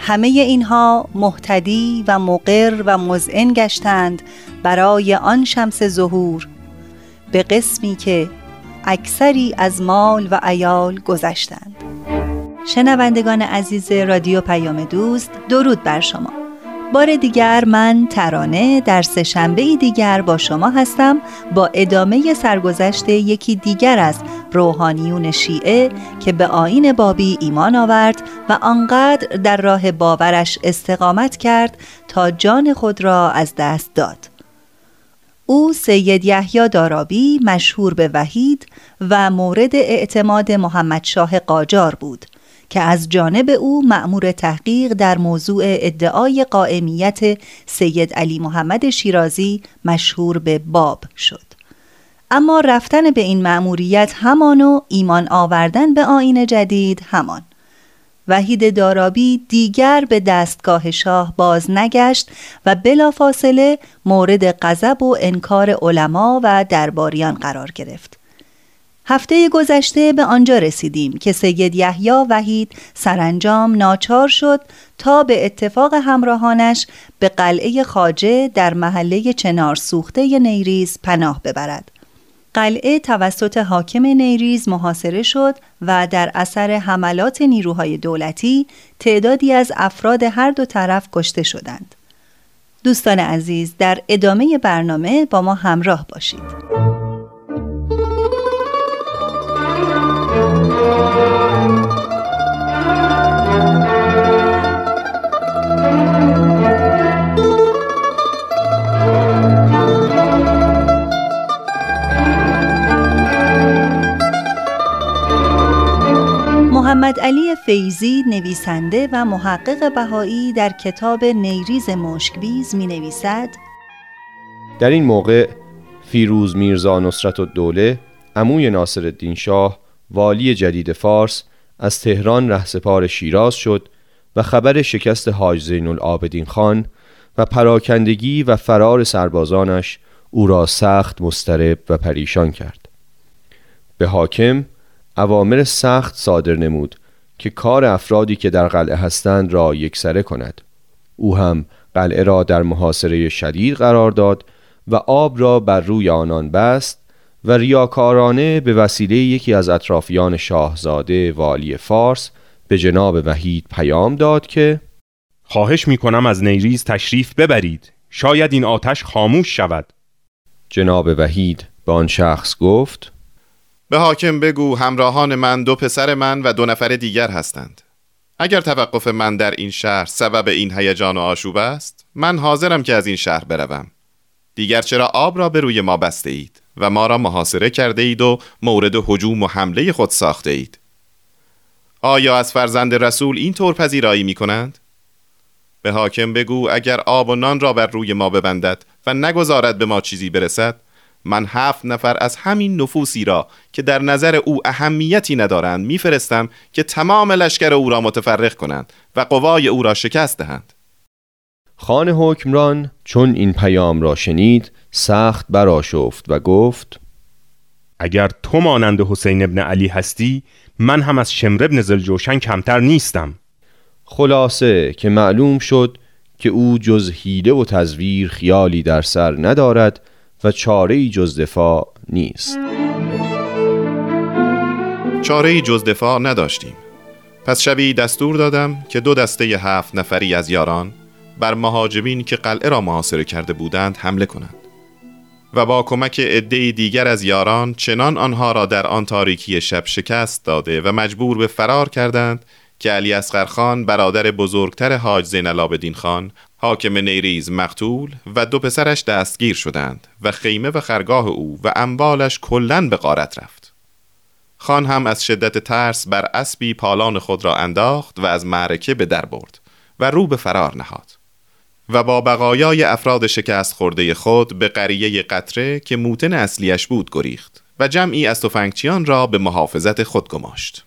همه اینها محتدی و مقر و مزعن گشتند برای آن شمس ظهور به قسمی که اکثری از مال و ایال گذشتند. شنوندگان عزیز رادیو پیام دوست درود بر شما. بار دیگر من ترانه در سهشنبه دیگر با شما هستم با ادامه سرگذشت یکی دیگر از روحانیون شیعه که به آین بابی ایمان آورد و آنقدر در راه باورش استقامت کرد تا جان خود را از دست داد. او سید یحیی دارابی مشهور به وحید و مورد اعتماد محمد شاه قاجار بود. که از جانب او مأمور تحقیق در موضوع ادعای قائمیت سید علی محمد شیرازی مشهور به باب شد. اما رفتن به این مأموریت همان و ایمان آوردن به آین جدید همان. وحید دارابی دیگر به دستگاه شاه باز نگشت و بلافاصله مورد غضب و انکار علما و درباریان قرار گرفت. هفته گذشته به آنجا رسیدیم که سید یحیی وحید سرانجام ناچار شد تا به اتفاق همراهانش به قلعه خاجه در محله چنار سوخته نیریز پناه ببرد. قلعه توسط حاکم نیریز محاصره شد و در اثر حملات نیروهای دولتی تعدادی از افراد هر دو طرف کشته شدند. دوستان عزیز در ادامه برنامه با ما همراه باشید. فیزی نویسنده و محقق بهایی در کتاب نیریز مشکبیز می نویسد در این موقع فیروز میرزا نصرت و دوله عموی ناصر الدین شاه والی جدید فارس از تهران رهسپار شیراز شد و خبر شکست حاج زین العابدین خان و پراکندگی و فرار سربازانش او را سخت مسترب و پریشان کرد. به حاکم اوامر سخت صادر نمود که کار افرادی که در قلعه هستند را یکسره کند. او هم قلعه را در محاصره شدید قرار داد و آب را بر روی آنان بست و ریاکارانه به وسیله یکی از اطرافیان شاهزاده والی فارس به جناب وحید پیام داد که خواهش می کنم از نیریز تشریف ببرید. شاید این آتش خاموش شود. جناب وحید به آن شخص گفت به حاکم بگو همراهان من دو پسر من و دو نفر دیگر هستند. اگر توقف من در این شهر سبب این هیجان و آشوب است من حاضرم که از این شهر بروم. دیگر چرا آب را به روی ما بسته اید و ما را محاصره کرده اید و مورد حجوم و حمله خود ساخته اید آیا از فرزند رسول این طور پذیرایی می کنند؟ به حاکم بگو اگر آب و نان را بر روی ما ببندد و نگذارد به ما چیزی برسد من هفت نفر از همین نفوسی را که در نظر او اهمیتی ندارند میفرستم که تمام لشکر او را متفرق کنند و قوای او را شکست دهند. خان حکمران چون این پیام را شنید سخت براشفت و گفت اگر تو مانند حسین ابن علی هستی من هم از شمر ابن زلجوشن کمتر نیستم. خلاصه که معلوم شد که او جز حیله و تزویر خیالی در سر ندارد و چاره جز دفاع نیست. چاره جز دفاع نداشتیم. پس شبی دستور دادم که دو دسته هفت نفری از یاران بر مهاجمین که قلعه را محاصره کرده بودند حمله کنند و با کمک عده دیگر از یاران چنان آنها را در آن تاریکی شب شکست داده و مجبور به فرار کردند که علی اصغر خان برادر بزرگتر حاج زین العابدین خان حاکم نیریز مقتول و دو پسرش دستگیر شدند و خیمه و خرگاه او و اموالش کلا به غارت رفت خان هم از شدت ترس بر اسبی پالان خود را انداخت و از معرکه به در برد و رو به فرار نهاد و با بقایای افراد شکست خورده خود به قریه قطره که موتن اصلیش بود گریخت و جمعی از تفنگچیان را به محافظت خود گماشت.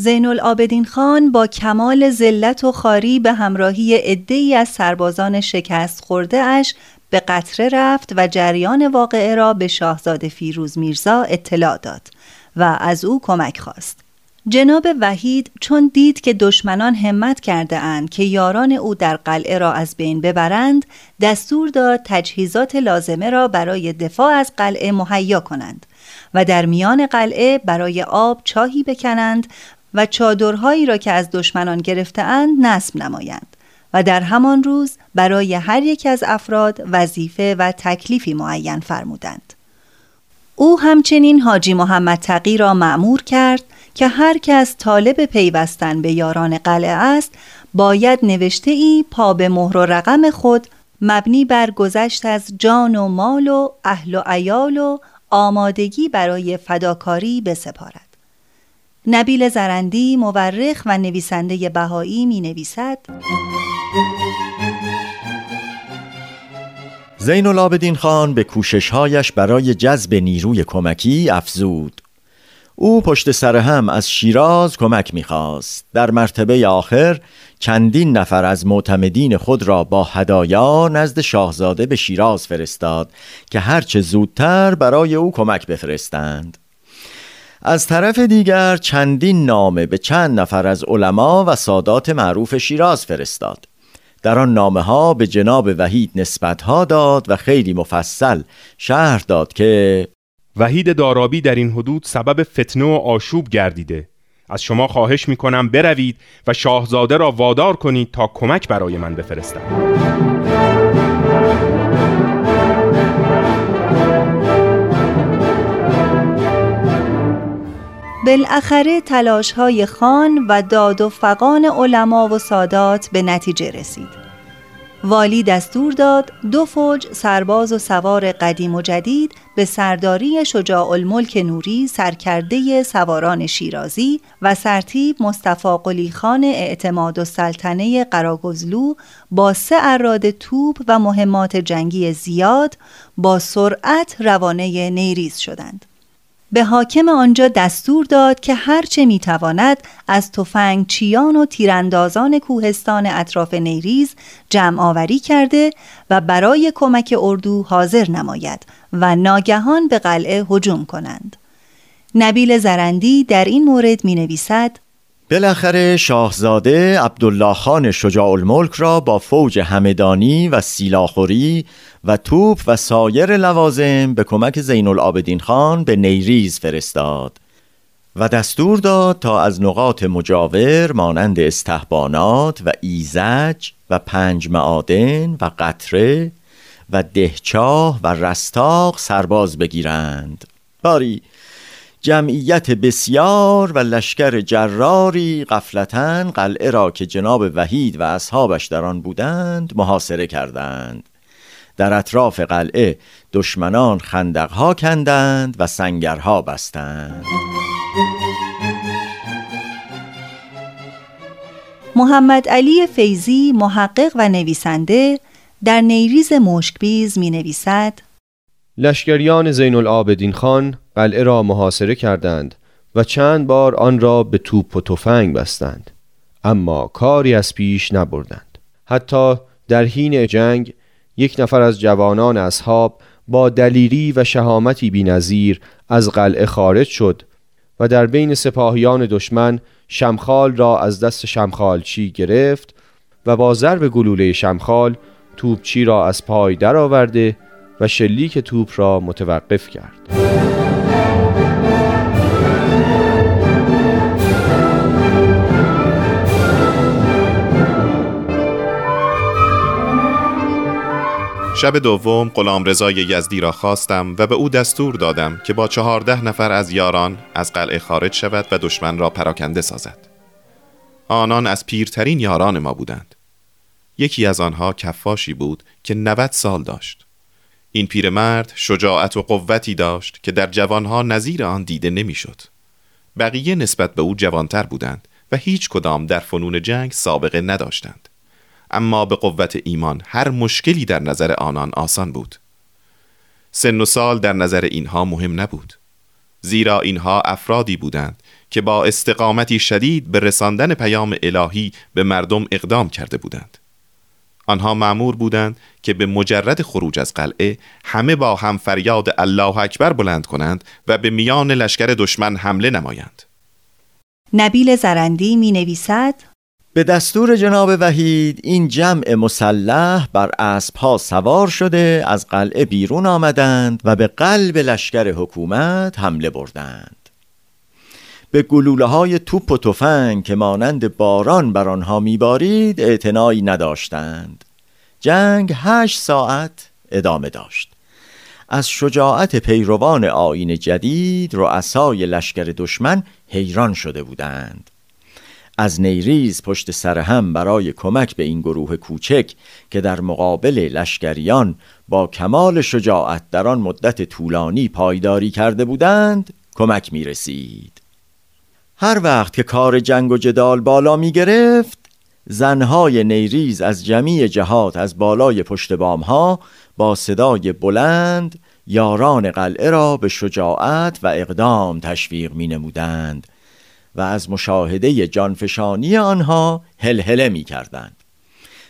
زین العابدین خان با کمال ذلت و خاری به همراهی عده‌ای از سربازان شکست خورده اش به قطره رفت و جریان واقعه را به شاهزاده فیروز میرزا اطلاع داد و از او کمک خواست. جناب وحید چون دید که دشمنان همت کرده اند که یاران او در قلعه را از بین ببرند دستور داد تجهیزات لازمه را برای دفاع از قلعه مهیا کنند و در میان قلعه برای آب چاهی بکنند و چادرهایی را که از دشمنان گرفتهاند نصب نمایند و در همان روز برای هر یک از افراد وظیفه و تکلیفی معین فرمودند او همچنین حاجی محمد تقی را معمور کرد که هر کس طالب پیوستن به یاران قلعه است باید نوشته ای پا به مهر و رقم خود مبنی بر گذشت از جان و مال و اهل و ایال و آمادگی برای فداکاری بسپارد. نبیل زرندی مورخ و نویسنده بهایی می نویسد. زین العابدین خان به کوششهایش برای جذب نیروی کمکی افزود. او پشت سر هم از شیراز کمک می‌خواست. در مرتبه آخر چندین نفر از معتمدین خود را با هدایا نزد شاهزاده به شیراز فرستاد که هرچه زودتر برای او کمک بفرستند. از طرف دیگر چندین نامه به چند نفر از علما و سادات معروف شیراز فرستاد. در آن نامه ها به جناب وحید نسبت ها داد و خیلی مفصل شهر داد که وحید دارابی در این حدود سبب فتنه و آشوب گردیده. از شما خواهش می کنم بروید و شاهزاده را وادار کنید تا کمک برای من بفرستد. بالاخره تلاش های خان و داد و فقان علما و سادات به نتیجه رسید والی دستور داد دو فوج سرباز و سوار قدیم و جدید به سرداری شجاع الملک نوری سرکرده سواران شیرازی و سرتیب مصطفی قلی خان اعتماد و سلطنه قراگزلو با سه اراد توپ و مهمات جنگی زیاد با سرعت روانه نیریز شدند. به حاکم آنجا دستور داد که هرچه می‌تواند از تفنگ چیان و تیراندازان کوهستان اطراف نیریز جمع آوری کرده و برای کمک اردو حاضر نماید و ناگهان به قلعه هجوم کنند. نبیل زرندی در این مورد می نویسد بالاخره شاهزاده عبدالله خان شجاع الملک را با فوج همدانی و سیلاخوری و توپ و سایر لوازم به کمک زین العابدین خان به نیریز فرستاد و دستور داد تا از نقاط مجاور مانند استحبانات و ایزج و پنج معادن و قطره و دهچاه و رستاق سرباز بگیرند. باری جمعیت بسیار و لشکر جراری قفلتا قلعه را که جناب وحید و اصحابش در آن بودند محاصره کردند. در اطراف قلعه دشمنان خندقها کندند و سنگرها بستند. محمد علی فیزی محقق و نویسنده در نیریز مشکبیز می نویسد لشکریان زین العابدین خان قلعه را محاصره کردند و چند بار آن را به توپ و تفنگ بستند اما کاری از پیش نبردند. حتی در حین جنگ یک نفر از جوانان اصحاب با دلیری و شهامتی بینظیر از قلعه خارج شد و در بین سپاهیان دشمن شمخال را از دست شمخالچی گرفت و با ضرب گلوله شمخال توپچی را از پای درآورده و شلیک توپ را متوقف کرد. شب دوم غلام رضای یزدی را خواستم و به او دستور دادم که با چهارده نفر از یاران از قلعه خارج شود و دشمن را پراکنده سازد. آنان از پیرترین یاران ما بودند. یکی از آنها کفاشی بود که 90 سال داشت. این پیرمرد شجاعت و قوتی داشت که در جوانها نظیر آن دیده نمی‌شد. بقیه نسبت به او جوانتر بودند و هیچ کدام در فنون جنگ سابقه نداشتند. اما به قوت ایمان هر مشکلی در نظر آنان آسان بود. سن و سال در نظر اینها مهم نبود. زیرا اینها افرادی بودند که با استقامتی شدید به رساندن پیام الهی به مردم اقدام کرده بودند. آنها معمور بودند که به مجرد خروج از قلعه همه با هم فریاد الله اکبر بلند کنند و به میان لشکر دشمن حمله نمایند. نبیل زرندی می نویسد به دستور جناب وحید این جمع مسلح بر اسبها سوار شده از قلعه بیرون آمدند و به قلب لشکر حکومت حمله بردند. به گلوله های توپ و تفنگ که مانند باران بر آنها میبارید اعتنایی نداشتند. جنگ هشت ساعت ادامه داشت. از شجاعت پیروان آین جدید رؤسای لشکر دشمن حیران شده بودند. از نیریز پشت سر هم برای کمک به این گروه کوچک که در مقابل لشکریان با کمال شجاعت در آن مدت طولانی پایداری کرده بودند کمک می رسید هر وقت که کار جنگ و جدال بالا می گرفت زنهای نیریز از جمیع جهات از بالای پشت ها با صدای بلند یاران قلعه را به شجاعت و اقدام تشویق می نمودند و از مشاهده جانفشانی آنها هلهله می کردند.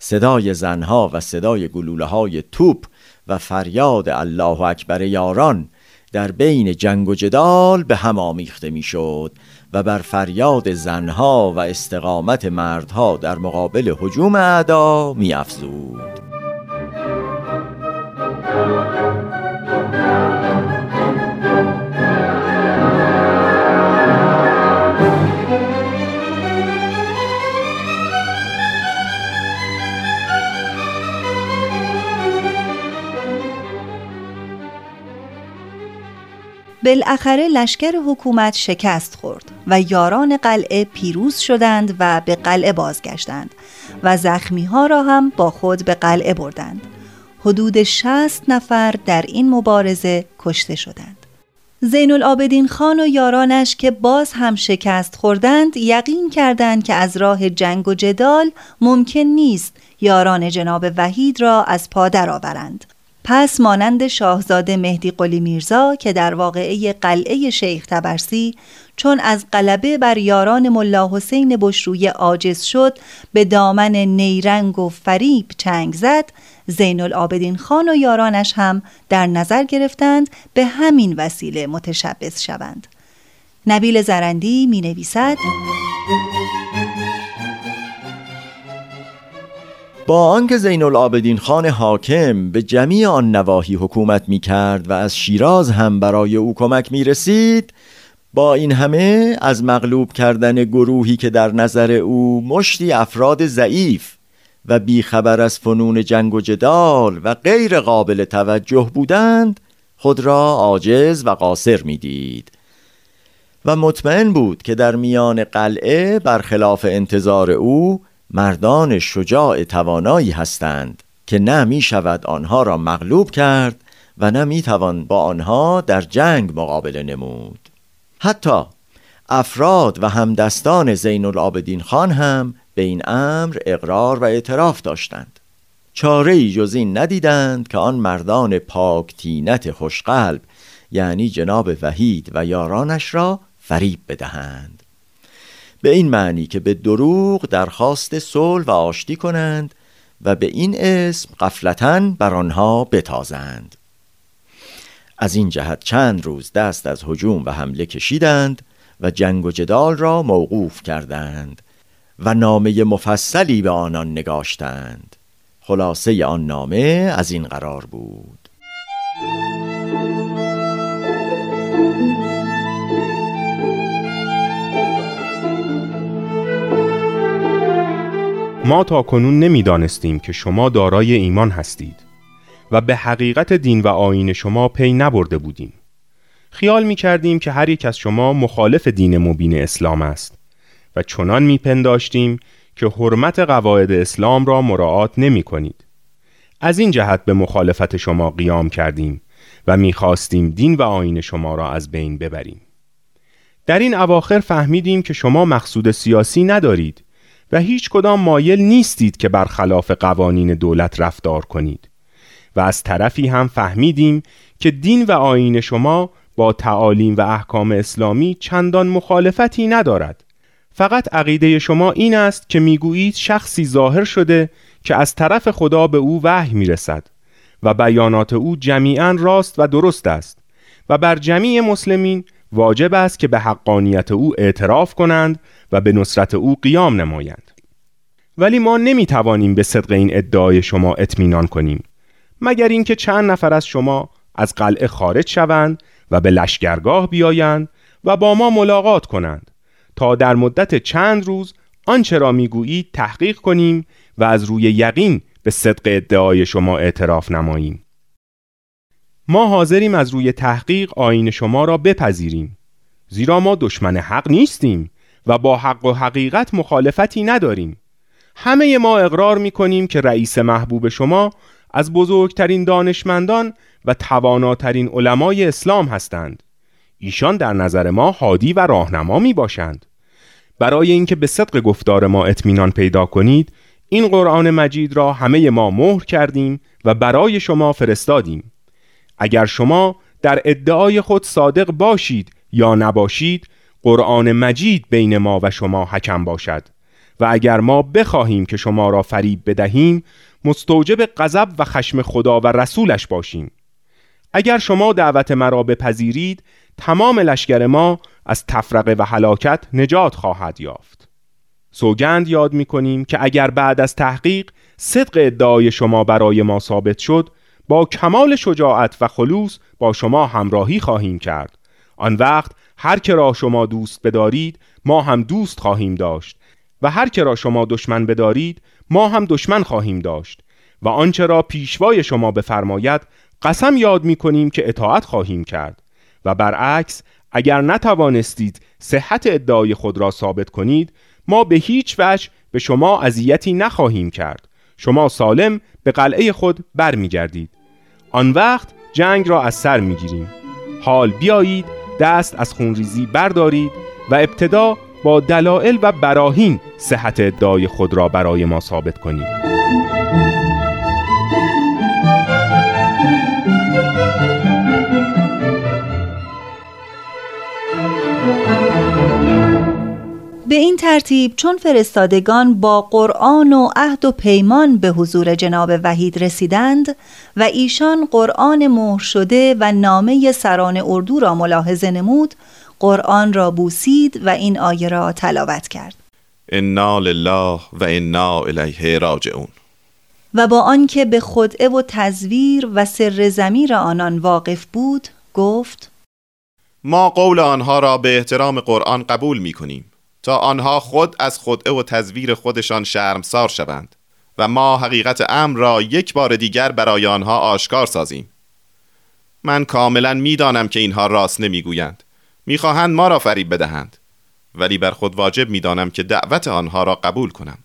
صدای زنها و صدای گلوله های توپ و فریاد الله اکبر یاران در بین جنگ و جدال به هم آمیخته می‌شد و بر فریاد زنها و استقامت مردها در مقابل حجوم اعدا میافزود. بالاخره لشکر حکومت شکست خورد و یاران قلعه پیروز شدند و به قلعه بازگشتند و زخمی ها را هم با خود به قلعه بردند. حدود 60 نفر در این مبارزه کشته شدند. زین العابدین خان و یارانش که باز هم شکست خوردند یقین کردند که از راه جنگ و جدال ممکن نیست یاران جناب وحید را از پا درآورند. پس مانند شاهزاده مهدی قلی میرزا که در واقعه قلعه شیخ تبرسی چون از قلبه بر یاران ملا حسین بشروی عاجز شد به دامن نیرنگ و فریب چنگ زد زین العابدین خان و یارانش هم در نظر گرفتند به همین وسیله متشبس شوند. نبیل زرندی می نویسد با آنکه زین العابدین خان حاکم به جمیع آن نواحی حکومت می کرد و از شیراز هم برای او کمک می رسید با این همه از مغلوب کردن گروهی که در نظر او مشتی افراد ضعیف و بیخبر از فنون جنگ و جدال و غیر قابل توجه بودند خود را عاجز و قاصر می‌دید. و مطمئن بود که در میان قلعه برخلاف انتظار او مردان شجاع توانایی هستند که نه می شود آنها را مغلوب کرد و نه می توان با آنها در جنگ مقابله نمود. حتی افراد و همدستان زین العابدین خان هم به این امر اقرار و اعتراف داشتند. چاره ای جز این ندیدند که آن مردان پاک تینت خوشقلب یعنی جناب وحید و یارانش را فریب بدهند. به این معنی که به دروغ درخواست صلح و آشتی کنند و به این اسم قفلتا بر آنها بتازند. از این جهت چند روز دست از هجوم و حمله کشیدند و جنگ و جدال را موقوف کردند و نامه مفصلی به آنان نگاشتند. خلاصه آن نامه از این قرار بود. ما تا کنون نمی‌دانستیم که شما دارای ایمان هستید و به حقیقت دین و آین شما پی نبرده بودیم خیال می کردیم که هر یک از شما مخالف دین مبین اسلام است و چنان می پنداشتیم که حرمت قواعد اسلام را مراعات نمی کنید. از این جهت به مخالفت شما قیام کردیم و می خواستیم دین و آین شما را از بین ببریم. در این اواخر فهمیدیم که شما مقصود سیاسی ندارید و هیچ کدام مایل نیستید که برخلاف قوانین دولت رفتار کنید. و از طرفی هم فهمیدیم که دین و آین شما با تعالیم و احکام اسلامی چندان مخالفتی ندارد. فقط عقیده شما این است که می‌گویید شخصی ظاهر شده که از طرف خدا به او وحی می‌رسد و بیانات او جمیعا راست و درست است و بر جمیع مسلمین واجب است که به حقانیت او اعتراف کنند و به نصرت او قیام نمایند. ولی ما نمی توانیم به صدق این ادعای شما اطمینان کنیم مگر اینکه چند نفر از شما از قلعه خارج شوند و به لشگرگاه بیایند و با ما ملاقات کنند تا در مدت چند روز آنچه را می‌گویید تحقیق کنیم و از روی یقین به صدق ادعای شما اعتراف نماییم. ما حاضریم از روی تحقیق آین شما را بپذیریم. زیرا ما دشمن حق نیستیم و با حق و حقیقت مخالفتی نداریم. همه ما اقرار می کنیم که رئیس محبوب شما از بزرگترین دانشمندان و تواناترین علمای اسلام هستند. ایشان در نظر ما هادی و راهنما می باشند برای اینکه به صدق گفتار ما اطمینان پیدا کنید این قرآن مجید را همه ما مهر کردیم و برای شما فرستادیم. اگر شما در ادعای خود صادق باشید یا نباشید قرآن مجید بین ما و شما حکم باشد. و اگر ما بخواهیم که شما را فریب بدهیم مستوجب غضب و خشم خدا و رسولش باشیم. اگر شما دعوت مرا بپذیرید تمام لشکر ما از تفرقه و هلاکت نجات خواهد یافت. سوگند یاد می کنیم که اگر بعد از تحقیق صدق ادعای شما برای ما ثابت شد با کمال شجاعت و خلوص با شما همراهی خواهیم کرد. آن وقت هر که را شما دوست بدارید ما هم دوست خواهیم داشت. و هر که را شما دشمن بدارید ما هم دشمن خواهیم داشت. و آنچه را پیشوای شما بفرماید قسم یاد می کنیم که اطاعت خواهیم کرد. و برعکس اگر نتوانستید صحت ادعای خود را ثابت کنید ما به هیچ وجه به شما اذیتی نخواهیم کرد. شما سالم به قلعه خود برمیگردید. آن وقت جنگ را از سر می‌گیریم. حال بیایید دست از خونریزی بردارید و ابتدا با دلایل و براهین صحت ادعای خود را برای ما ثابت کنید. ترتیب چون فرستادگان با قرآن و عهد و پیمان به حضور جناب وحید رسیدند و ایشان قرآن مهر شده و نامه سران اردو را ملاحظه نمود قرآن را بوسید و این آیه را تلاوت کرد. انا لله و انا الیه راجعون. و با آنکه به خدعه و تزویر و سر زمیر آنان واقف بود گفت ما قول آنها را به احترام قرآن قبول می کنیم تا آنها خود از خدعه و تزویر خودشان شرمسار شوند و ما حقیقت امر را یک بار دیگر برای آنها آشکار سازیم. من کاملا می‌دانم که اینها راست نمی‌گویند. می‌خواهند ما را فریب بدهند. ولی بر خود واجب می‌دانم که دعوت آنها را قبول کنم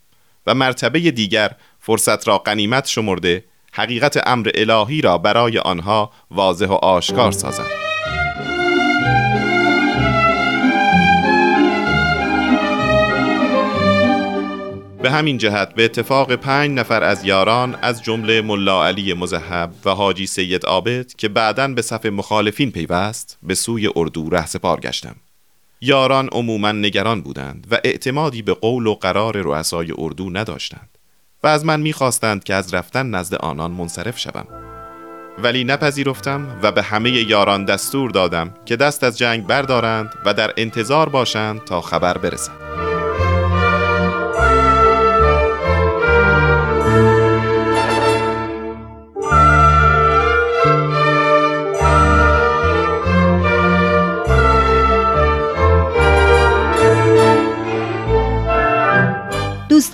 و مرتبه دیگر فرصت را قنیمت شمرده حقیقت امر الهی را برای آنها واضح و آشکار سازم. به همین جهت به اتفاق پنج نفر از یاران از جمله ملا علی مزهب و حاجی سید عابد که بعدا به صف مخالفین پیوست به سوی اردو رهسپار گشتم. یاران عموما نگران بودند و اعتمادی به قول و قرار رؤسای اردو نداشتند و از من می‌خواستند که از رفتن نزد آنان منصرف شوم. ولی نپذیرفتم و به همه یاران دستور دادم که دست از جنگ بردارند و در انتظار باشند تا خبر برسد.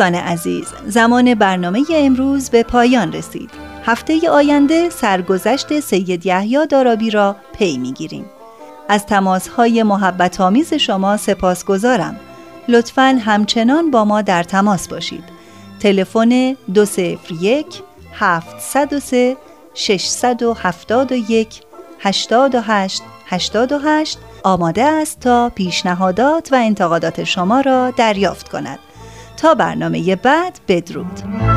دوستان عزیز زمان برنامه امروز به پایان رسید هفته آینده سرگذشت سید یحیی دارابی را پی می‌گیریم. از تماسهای محبت آمیز شما سپاس گذارم. لطفا همچنان با ما در تماس باشید. تلفن 201 703 671 88 88 آماده است تا پیشنهادات و انتقادات شما را دریافت کند. تا برنامه بعد بدرود.